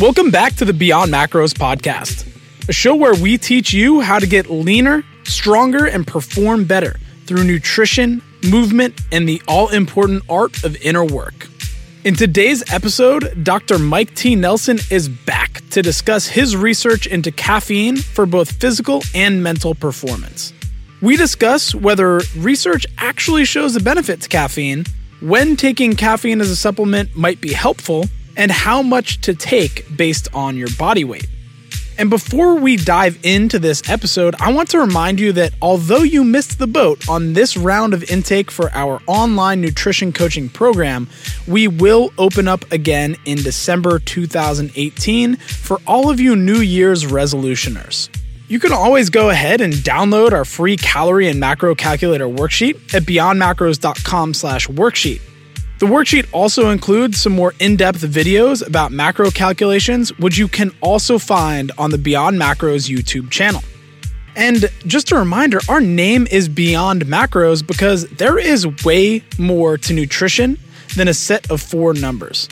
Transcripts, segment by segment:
Welcome back to the Beyond Macros podcast, a show where we teach you how to get leaner, stronger, and perform better through nutrition, movement, and the all important art of inner work. In today's episode, Dr. Mike T. Nelson is back to discuss his research into caffeine for both physical and mental performance. We discuss whether research actually shows a benefit to caffeine, when taking caffeine as a supplement might be helpful, and how much to take based on your body weight. And before we dive into this episode, I want to remind you that although you missed the boat on this round of intake for our online nutrition coaching program, we will open up again in December 2018 for all of you New Year's resolutioners. You can always go ahead and download our free calorie and macro calculator worksheet at beyondmacros.com/worksheet. The worksheet also includes some more in depth videos about macro calculations, which you can also find on the Beyond Macros YouTube channel. And just a reminder our name is Beyond Macros because there is way more to nutrition than a set of four numbers.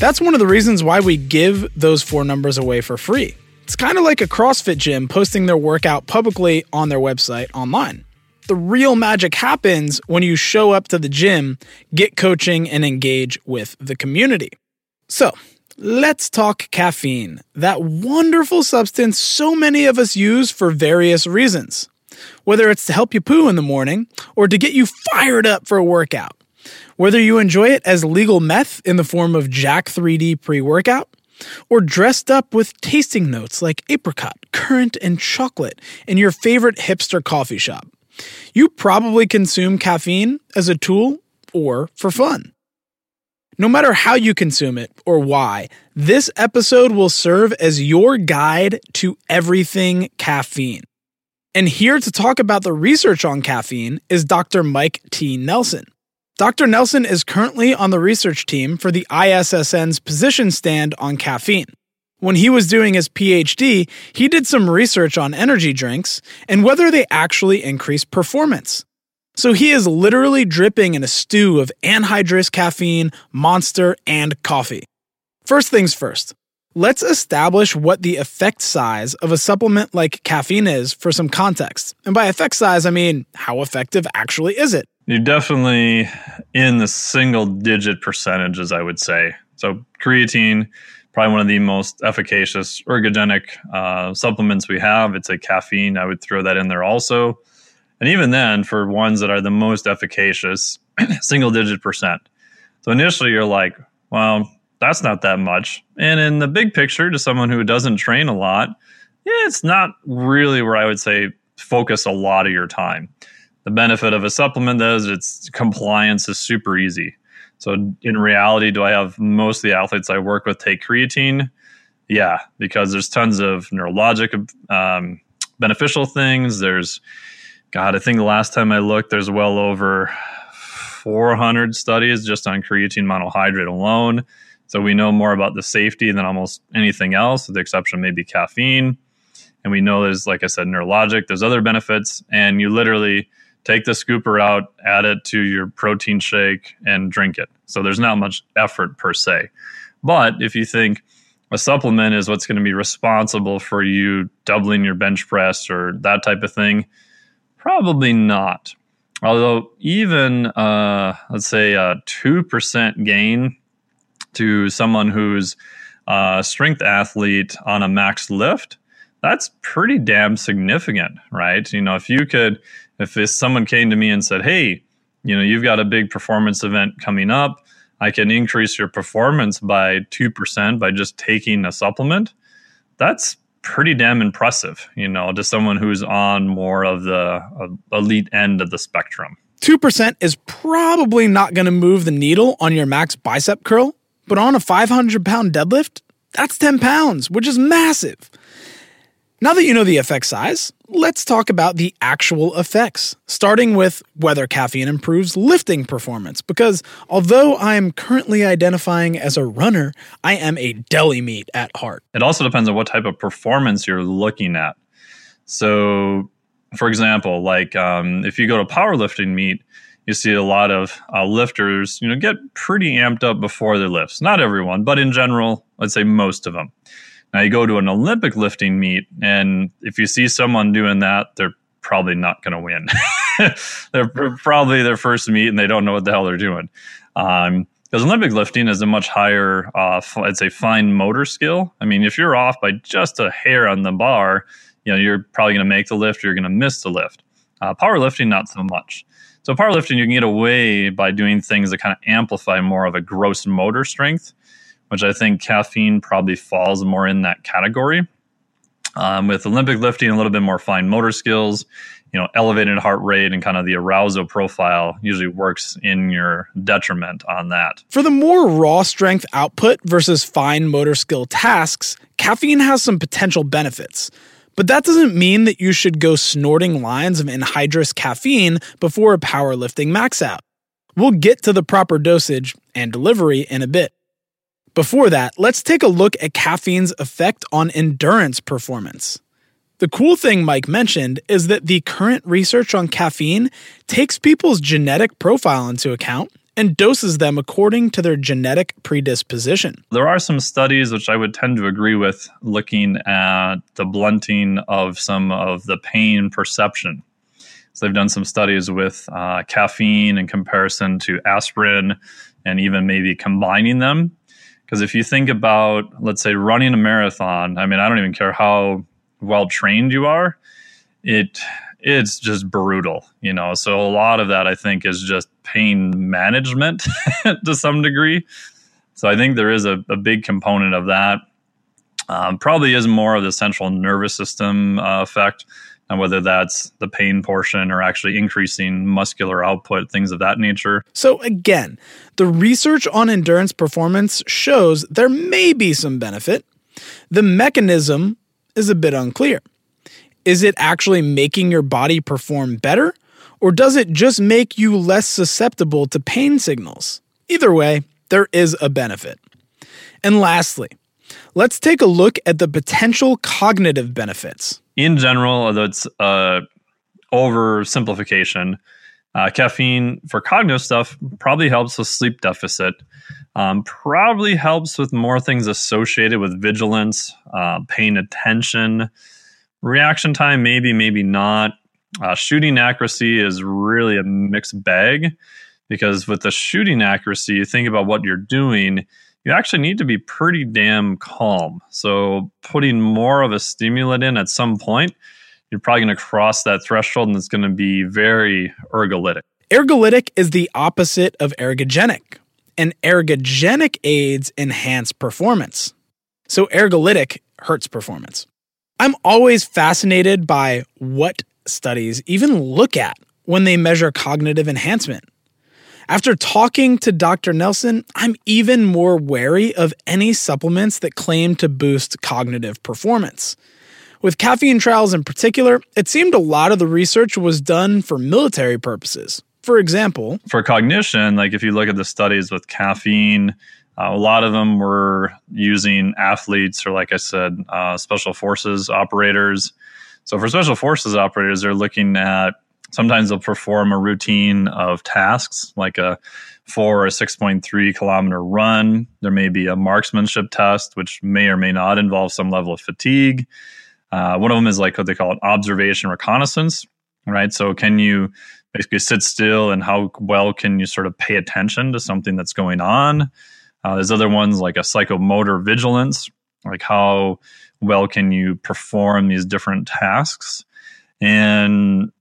That's one of the reasons why we give those four numbers away for free. It's kind of like a CrossFit gym posting their workout publicly on their website online the real magic happens when you show up to the gym, get coaching, and engage with the community. So, let's talk caffeine, that wonderful substance so many of us use for various reasons. Whether it's to help you poo in the morning or to get you fired up for a workout. Whether you enjoy it as legal meth in the form of Jack 3D pre workout, or dressed up with tasting notes like apricot, currant, and chocolate in your favorite hipster coffee shop. You probably consume caffeine as a tool or for fun. No matter how you consume it or why, this episode will serve as your guide to everything caffeine. And here to talk about the research on caffeine is Dr. Mike T. Nelson. Dr. Nelson is currently on the research team for the ISSN's position stand on caffeine when he was doing his PhD, he did some research on energy drinks and whether they actually increase performance. So he is literally dripping in a stew of anhydrous caffeine, monster, and coffee. First things first, let's establish what the effect size of a supplement like caffeine is for some context. And by effect size, I mean how effective actually is it? You're definitely in the single digit percentages, I would say. So creatine probably one of the most efficacious ergogenic uh, supplements we have. It's a caffeine. I would throw that in there also. And even then, for ones that are the most efficacious, single digit percent. So initially, you're like, well, that's not that much. And in the big picture, to someone who doesn't train a lot, it's not really where I would say focus a lot of your time. The benefit of a supplement though is its compliance is super easy. So in reality, do I have most of the athletes I work with take creatine? Yeah, because there's tons of neurologic um, beneficial things. There's, God, I think the last time I looked, there's well over 400 studies just on creatine monohydrate alone. So we know more about the safety than almost anything else, with the exception maybe caffeine. And we know there's, like I said, neurologic, there's other benefits. And you literally, take the scooper out, add it to your protein shake, and drink it. So there's not much effort per se. But if you think a supplement is what's going to be responsible for you doubling your bench press or that type of thing, probably not. Although, even uh, let's say a 2% gain to someone who's a strength athlete on a max lift, that's pretty damn significant, right? You know, if you could if someone came to me and said, "Hey, you know, you've got a big performance event coming up. I can increase your performance by 2% by just taking a supplement." That's pretty damn impressive, you know, to someone who's on more of the uh, elite end of the spectrum. 2% is probably not going to move the needle on your max bicep curl, but on a 500 pound deadlift, that's 10 pounds, which is massive. Now that you know the effect size, let's talk about the actual effects, starting with whether caffeine improves lifting performance. Because although I am currently identifying as a runner, I am a deli meat at heart. It also depends on what type of performance you're looking at. So, for example, like um, if you go to powerlifting meet, you see a lot of uh, lifters, you know, get pretty amped up before their lifts. Not everyone, but in general, I'd say most of them. Now you go to an Olympic lifting meet, and if you see someone doing that, they're probably not going to win. they're probably their first meet and they don't know what the hell they're doing. Um, because Olympic lifting is a much higher, uh, I'd say, fine motor skill. I mean, if you're off by just a hair on the bar, you know, you're probably going to make the lift, or you're going to miss the lift. Uh, powerlifting, not so much. So powerlifting, you can get away by doing things that kind of amplify more of a gross motor strength, which I think caffeine probably falls more in that category. Um, with Olympic lifting, a little bit more fine motor skills, you know, elevated heart rate and kind of the arousal profile usually works in your detriment on that. For the more raw strength output versus fine motor skill tasks, caffeine has some potential benefits. But that doesn't mean that you should go snorting lines of anhydrous caffeine before a powerlifting max out. We'll get to the proper dosage and delivery in a bit. Before that, let's take a look at caffeine's effect on endurance performance. The cool thing Mike mentioned is that the current research on caffeine takes people's genetic profile into account and doses them according to their genetic predisposition. There are some studies which I would tend to agree with looking at the blunting of some of the pain perception. So they've done some studies with uh, caffeine in comparison to aspirin and even maybe combining them because if you think about, let's say, running a marathon, I mean, I don't even care how well trained you are, it it's just brutal, you know. So a lot of that I think is just pain management to some degree. So I think there is a, a big component of that. Um, probably is more of the central nervous system uh, effect and whether that's the pain portion or actually increasing muscular output, things of that nature. So, again, the research on endurance performance shows there may be some benefit. The mechanism is a bit unclear. Is it actually making your body perform better, or does it just make you less susceptible to pain signals? Either way, there is a benefit. And lastly, let's take a look at the potential cognitive benefits in general, although it's uh, oversimplification, uh, caffeine for cognitive stuff probably helps with sleep deficit. Um, probably helps with more things associated with vigilance, uh, paying attention, reaction time, maybe, maybe not. Uh, shooting accuracy is really a mixed bag because with the shooting accuracy, you think about what you're doing you actually need to be pretty damn calm. So, putting more of a stimulant in at some point, you're probably going to cross that threshold and it's going to be very ergolytic. Ergolytic is the opposite of ergogenic, and ergogenic aids enhance performance. So, ergolytic hurts performance. I'm always fascinated by what studies even look at when they measure cognitive enhancement. After talking to Dr. Nelson, I'm even more wary of any supplements that claim to boost cognitive performance. With caffeine trials in particular, it seemed a lot of the research was done for military purposes. For example, for cognition, like if you look at the studies with caffeine, uh, a lot of them were using athletes or, like I said, uh, special forces operators. So for special forces operators, they're looking at Sometimes they'll perform a routine of tasks like a four or 6.3 kilometer run. There may be a marksmanship test, which may or may not involve some level of fatigue. Uh, one of them is like what they call an observation reconnaissance, right? So, can you basically sit still and how well can you sort of pay attention to something that's going on? Uh, there's other ones like a psychomotor vigilance, like how well can you perform these different tasks? And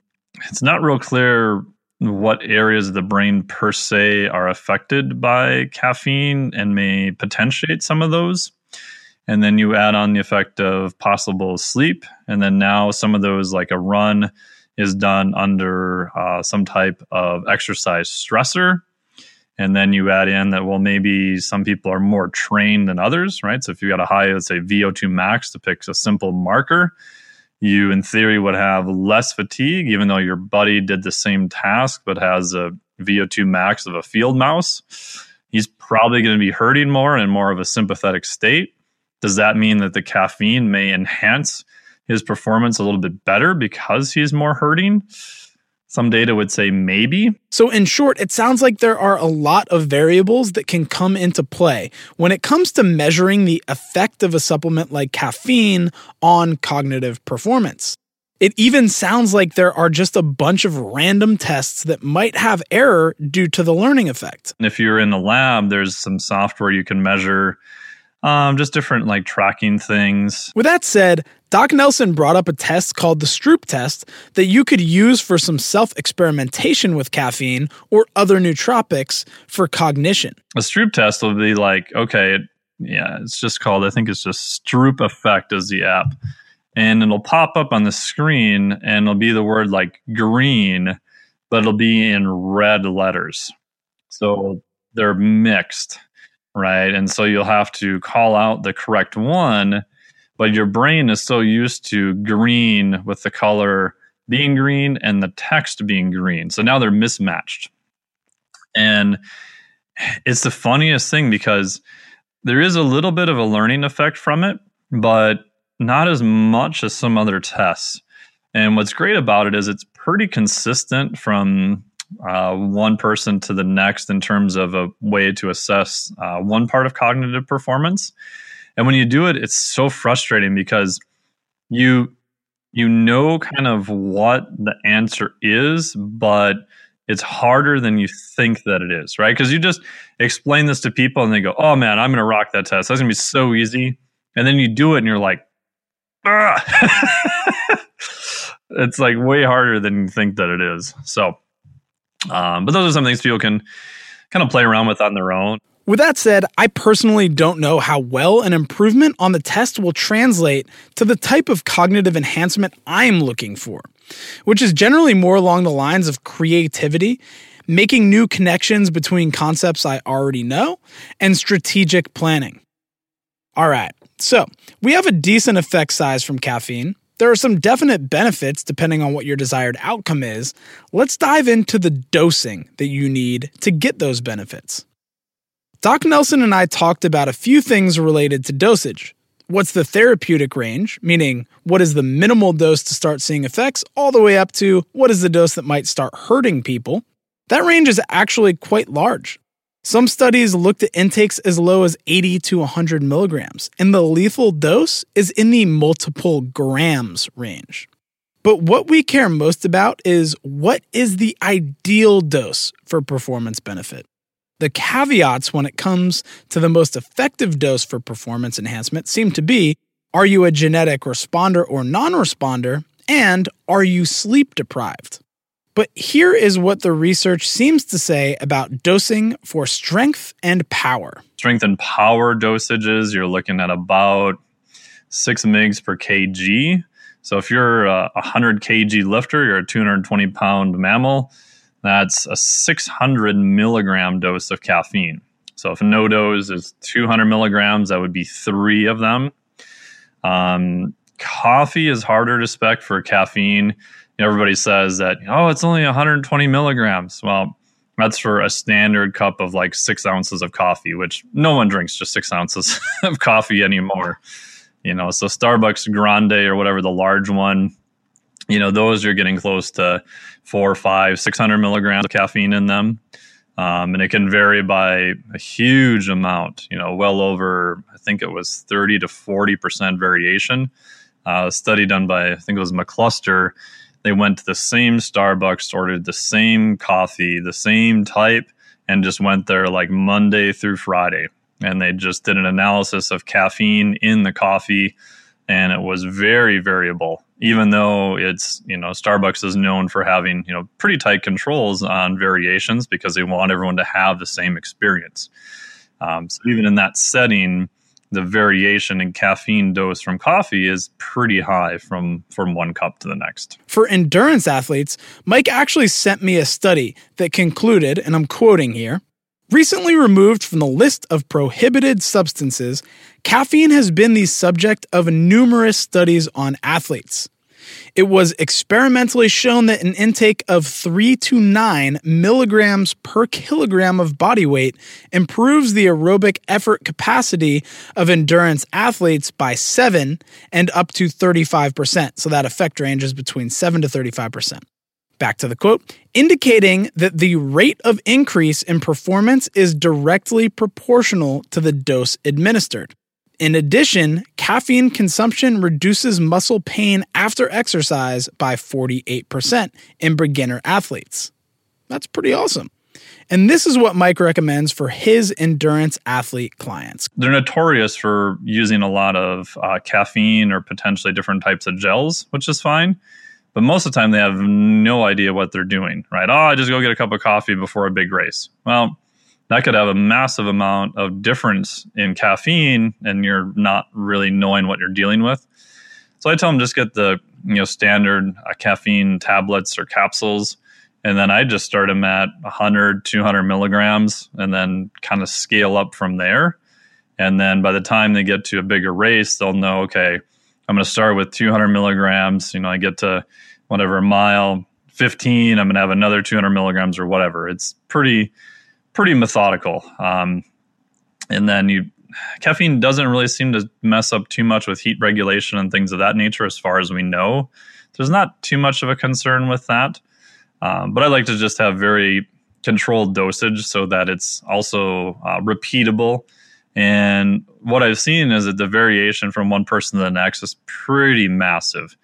it's not real clear what areas of the brain per se are affected by caffeine and may potentiate some of those. And then you add on the effect of possible sleep. And then now some of those, like a run, is done under uh, some type of exercise stressor. And then you add in that, well, maybe some people are more trained than others, right? So if you got a high, let's say VO2 max to pick a simple marker, you in theory would have less fatigue even though your buddy did the same task but has a vo2 max of a field mouse. He's probably going to be hurting more and more of a sympathetic state. Does that mean that the caffeine may enhance his performance a little bit better because he's more hurting Some data would say maybe. So, in short, it sounds like there are a lot of variables that can come into play when it comes to measuring the effect of a supplement like caffeine on cognitive performance. It even sounds like there are just a bunch of random tests that might have error due to the learning effect. And if you're in the lab, there's some software you can measure um, just different like tracking things. With that said, Doc Nelson brought up a test called the Stroop test that you could use for some self experimentation with caffeine or other nootropics for cognition. A Stroop test will be like, okay, yeah, it's just called, I think it's just Stroop Effect is the app. And it'll pop up on the screen and it'll be the word like green, but it'll be in red letters. So they're mixed right? And so you'll have to call out the correct one, but your brain is so used to green with the color being green and the text being green. So now they're mismatched. And it's the funniest thing because there is a little bit of a learning effect from it, but not as much as some other tests. And what's great about it is it's pretty consistent from uh, one person to the next in terms of a way to assess uh, one part of cognitive performance. And when you do it, it's so frustrating because you you know kind of what the answer is, but it's harder than you think that it is, right? Because you just explain this to people and they go, "Oh man, I'm going to rock that test. That's going to be so easy." And then you do it and you're like, it's like way harder than you think that it is. So, um, but those are some things people can kind of play around with on their own. With that said, I personally don't know how well an improvement on the test will translate to the type of cognitive enhancement I'm looking for, which is generally more along the lines of creativity, making new connections between concepts I already know, and strategic planning. All right, so we have a decent effect size from caffeine, there are some definite benefits depending on what your desired outcome is. Let's dive into the dosing that you need to get those benefits. Doc Nelson and I talked about a few things related to dosage. What's the therapeutic range, meaning what is the minimal dose to start seeing effects, all the way up to what is the dose that might start hurting people. That range is actually quite large. Some studies looked at intakes as low as 80 to 100 milligrams, and the lethal dose is in the multiple grams range. But what we care most about is what is the ideal dose for performance benefit? The caveats when it comes to the most effective dose for performance enhancement seem to be are you a genetic responder or non responder? And are you sleep deprived? But here is what the research seems to say about dosing for strength and power. Strength and power dosages, you're looking at about six mgs per kg. So if you're a 100 kg lifter, you're a 220 pound mammal, that's a 600 milligram dose of caffeine. So if NoDoz is 200 milligrams, that would be three of them. Um, coffee is harder to spec for caffeine everybody says that oh it's only 120 milligrams well that's for a standard cup of like six ounces of coffee which no one drinks just six ounces of coffee anymore you know so starbucks grande or whatever the large one you know those you're getting close to four five six hundred milligrams of caffeine in them um, and it can vary by a huge amount you know well over i think it was 30 to 40 percent variation uh, a study done by i think it was McCusker they went to the same Starbucks, ordered the same coffee, the same type, and just went there like Monday through Friday. And they just did an analysis of caffeine in the coffee, and it was very variable. Even though it's, you know, Starbucks is known for having, you know, pretty tight controls on variations because they want everyone to have the same experience. Um, so even in that setting, the variation in caffeine dose from coffee is pretty high from from one cup to the next. For endurance athletes, Mike actually sent me a study that concluded, and I'm quoting here, Recently removed from the list of prohibited substances, caffeine has been the subject of numerous studies on athletes. It was experimentally shown that an intake of 3 to 9 milligrams per kilogram of body weight improves the aerobic effort capacity of endurance athletes by 7 and up to 35%. So that effect range is between 7 to 35%. Back to the quote indicating that the rate of increase in performance is directly proportional to the dose administered. In addition, caffeine consumption reduces muscle pain after exercise by 48% in beginner athletes. That's pretty awesome. And this is what Mike recommends for his endurance athlete clients. They're notorious for using a lot of uh, caffeine or potentially different types of gels, which is fine. But most of the time, they have no idea what they're doing, right? Oh, I just go get a cup of coffee before a big race. Well, that could have a massive amount of difference in caffeine, and you're not really knowing what you're dealing with. So I tell them just get the you know standard uh, caffeine tablets or capsules and then I just start them at 100, 200 milligrams, and then kind of scale up from there. And then by the time they get to a bigger race, they'll know, okay, I'm going to start with 200 milligrams. You know, I get to whatever mile 15, I'm going to have another 200 milligrams or whatever. It's pretty, pretty methodical. Um, and then you, caffeine doesn't really seem to mess up too much with heat regulation and things of that nature, as far as we know. There's not too much of a concern with that. Um, but I like to just have very controlled dosage so that it's also uh, repeatable. And what I've seen is that the variation from one person to the next is pretty massive.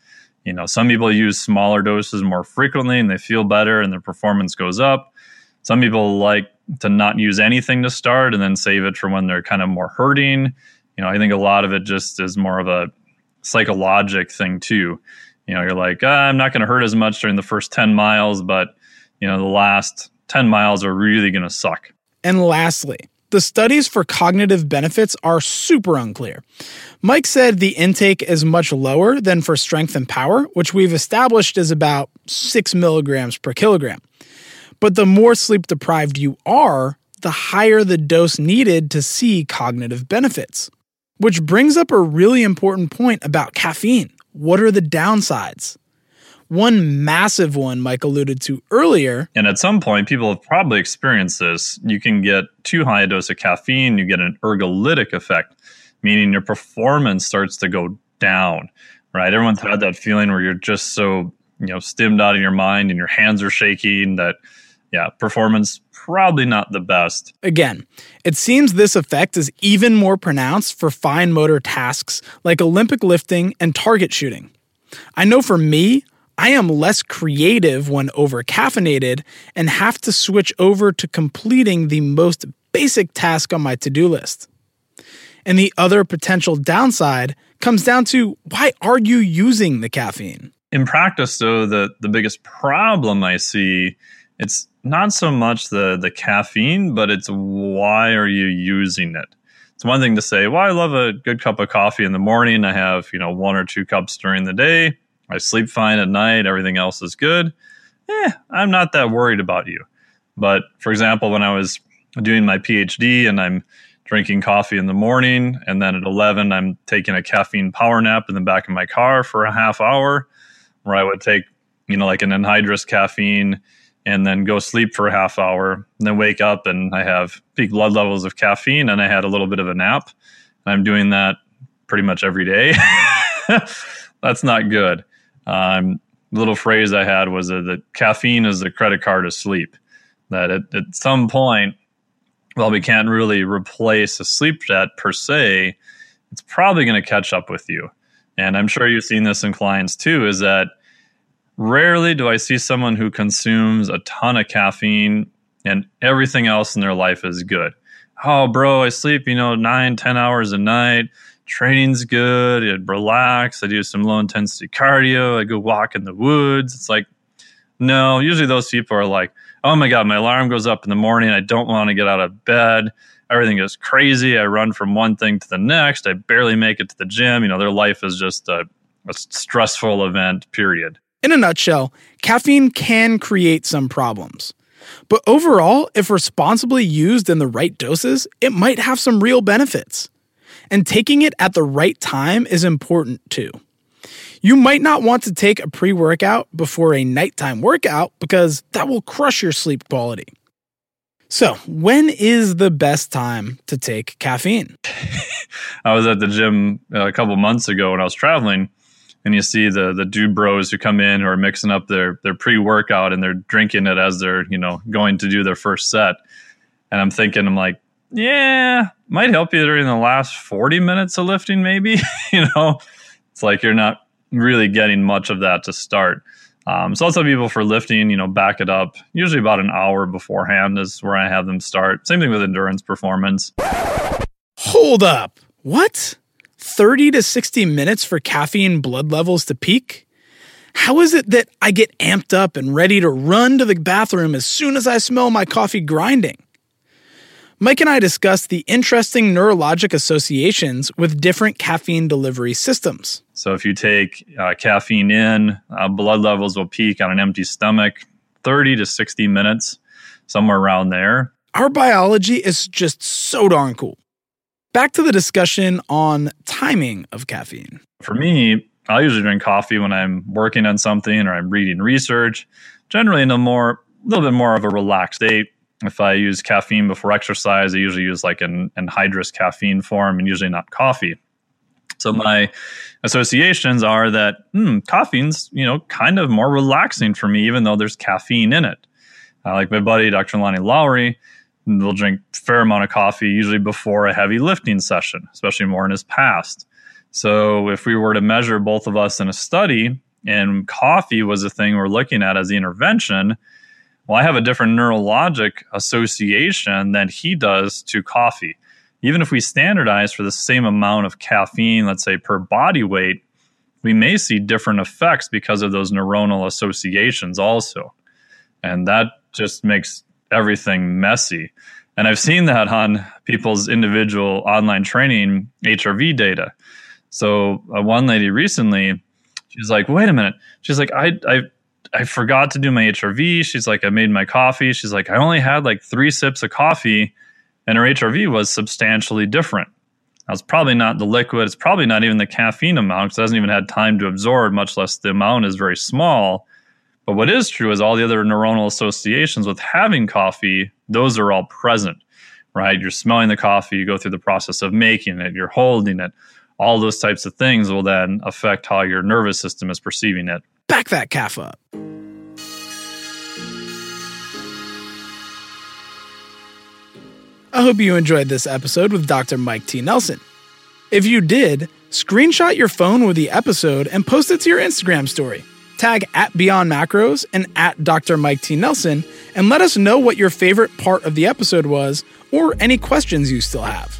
You know, some people use smaller doses more frequently and they feel better and their performance goes up. Some people like to not use anything to start and then save it for when they're kind of more hurting. You know, I think a lot of it just is more of a psychologic thing too you know, you're like, ah, I'm not going to hurt as much during the first 10 miles, but, you know, the last 10 miles are really going to suck. And lastly, the studies for cognitive benefits are super unclear. Mike said the intake is much lower than for strength and power, which we've established is about 6 milligrams per kilogram. But the more sleep deprived you are, the higher the dose needed to see cognitive benefits. Which brings up a really important point about caffeine. What are the downsides? One massive one Mike alluded to earlier. And at some point, people have probably experienced this. You can get too high a dose of caffeine, you get an ergolytic effect, meaning your performance starts to go down, right? Everyone's had that feeling where you're just so, you know, stimmed out of your mind and your hands are shaking that, yeah, performance probably not the best. Again, it seems this effect is even more pronounced for fine motor tasks like Olympic lifting and target shooting. I know for me, I am less creative when over caffeinated and have to switch over to completing the most basic task on my to do list. And the other potential downside comes down to why are you using the caffeine? In practice, though, the, the biggest problem I see it's not so much the the caffeine, but it's why are you using it? It's one thing to say, well, I love a good cup of coffee in the morning. I have, you know, one or two cups during the day. I sleep fine at night. Everything else is good. Eh, I'm not that worried about you. But for example, when I was doing my PhD and I'm drinking coffee in the morning, and then at 11, I'm taking a caffeine power nap in the back of my car for a half hour, where I would take, you know, like an anhydrous caffeine and then go sleep for a half hour and then wake up and I have peak blood levels of caffeine and I had a little bit of a nap. I'm doing that pretty much every day. That's not good. Um, little phrase I had was that caffeine is the credit card of sleep. That at, at some point, while we can't really replace a sleep debt per se, it's probably going to catch up with you. And I'm sure you've seen this in clients too, is that Rarely do I see someone who consumes a ton of caffeine and everything else in their life is good. Oh, bro, I sleep, you know, nine, ten hours a night. Training's good. I relax. I do some low intensity cardio. I go walk in the woods. It's like, no, usually those people are like, oh my God, my alarm goes up in the morning. I don't want to get out of bed. Everything is crazy. I run from one thing to the next. I barely make it to the gym. You know, their life is just a, a stressful event, period. In a nutshell, caffeine can create some problems. But overall, if responsibly used in the right doses, it might have some real benefits. And taking it at the right time is important too. You might not want to take a pre workout before a nighttime workout because that will crush your sleep quality. So, when is the best time to take caffeine? I was at the gym uh, a couple months ago when I was traveling, and you see the the dude bros who come in who are mixing up their their pre workout and they're drinking it as they're you know going to do their first set. And I'm thinking, I'm like, yeah, might help you during the last 40 minutes of lifting, maybe. you know, it's like you're not really getting much of that to start. Um, so I'll tell people for lifting, you know, back it up. Usually about an hour beforehand is where I have them start. Same thing with endurance performance. Hold up. What? 30 to 60 minutes for caffeine blood levels to peak? How is it that I get amped up and ready to run to the bathroom as soon as I smell my coffee grinding? Mike and I discussed the interesting neurologic associations with different caffeine delivery systems. So, if you take uh, caffeine in, uh, blood levels will peak on an empty stomach 30 to 60 minutes, somewhere around there. Our biology is just so darn cool. Back to the discussion on timing of caffeine. For me, I usually drink coffee when I'm working on something or I'm reading research, generally in a more, a little bit more of a relaxed state if I use caffeine before exercise, I usually use like an anhydrous caffeine form and usually not coffee. So my associations are that hmm, caffeine's you know kind of more relaxing for me, even though there's caffeine in it. Uh, like my buddy Dr. Lonnie Lowery will drink fair amount of coffee usually before a heavy lifting session, especially more in his past. So if we were to measure both of us in a study and coffee was a thing we're looking at as the intervention, well, I have a different neurologic association than he does to coffee. Even if we standardize for the same amount of caffeine, let's say per body weight, we may see different effects because of those neuronal associations also. And that just makes everything messy. And I've seen that on people's individual online training HRV data. So, uh, one lady recently, she's like, wait a minute. She's like, I, I I forgot to do my HRV. She's like, I made my coffee. She's like, I only had like three sips of coffee, and her HRV was substantially different. Now, it's probably not the liquid. It's probably not even the caffeine amount because it hasn't even had time to absorb, much less the amount is very small. But what is true is all the other neuronal associations with having coffee, those are all present, right? You're smelling the coffee, you go through the process of making it, you're holding it. All those types of things will then affect how your nervous system is perceiving it. Back that calf up. I hope you enjoyed this episode with Dr. Mike T. Nelson. If you did, screenshot your phone with the episode and post it to your Instagram story. Tag at Beyond Macros and at Dr. Mike T. Nelson and let us know what your favorite part of the episode was or any questions you still have.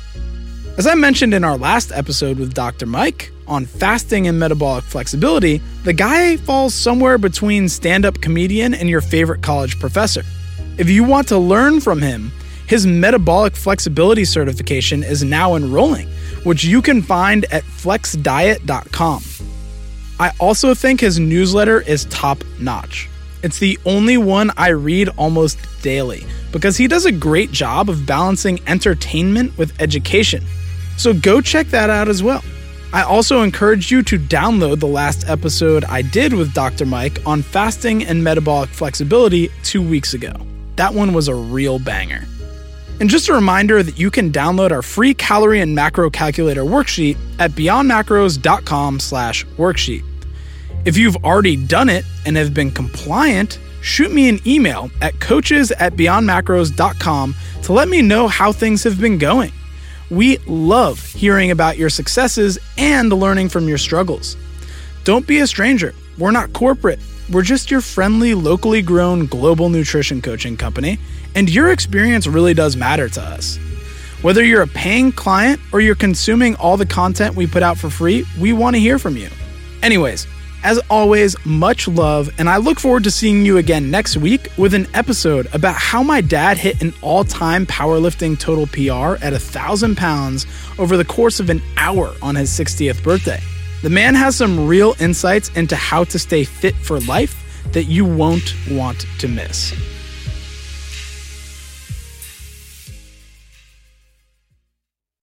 As I mentioned in our last episode with Dr. Mike on fasting and metabolic flexibility, the guy falls somewhere between stand up comedian and your favorite college professor. If you want to learn from him, his metabolic flexibility certification is now enrolling, which you can find at flexdiet.com. I also think his newsletter is top notch. It's the only one I read almost daily because he does a great job of balancing entertainment with education. So go check that out as well. I also encourage you to download the last episode I did with Dr. Mike on fasting and metabolic flexibility two weeks ago. That one was a real banger. And just a reminder that you can download our free calorie and macro calculator worksheet at beyondmacros.com slash worksheet. If you've already done it and have been compliant, shoot me an email at coaches at beyondmacros.com to let me know how things have been going. We love hearing about your successes and learning from your struggles. Don't be a stranger. We're not corporate. We're just your friendly, locally grown global nutrition coaching company, and your experience really does matter to us. Whether you're a paying client or you're consuming all the content we put out for free, we want to hear from you. Anyways, as always, much love, and I look forward to seeing you again next week with an episode about how my dad hit an all time powerlifting total PR at a thousand pounds over the course of an hour on his 60th birthday. The man has some real insights into how to stay fit for life that you won't want to miss.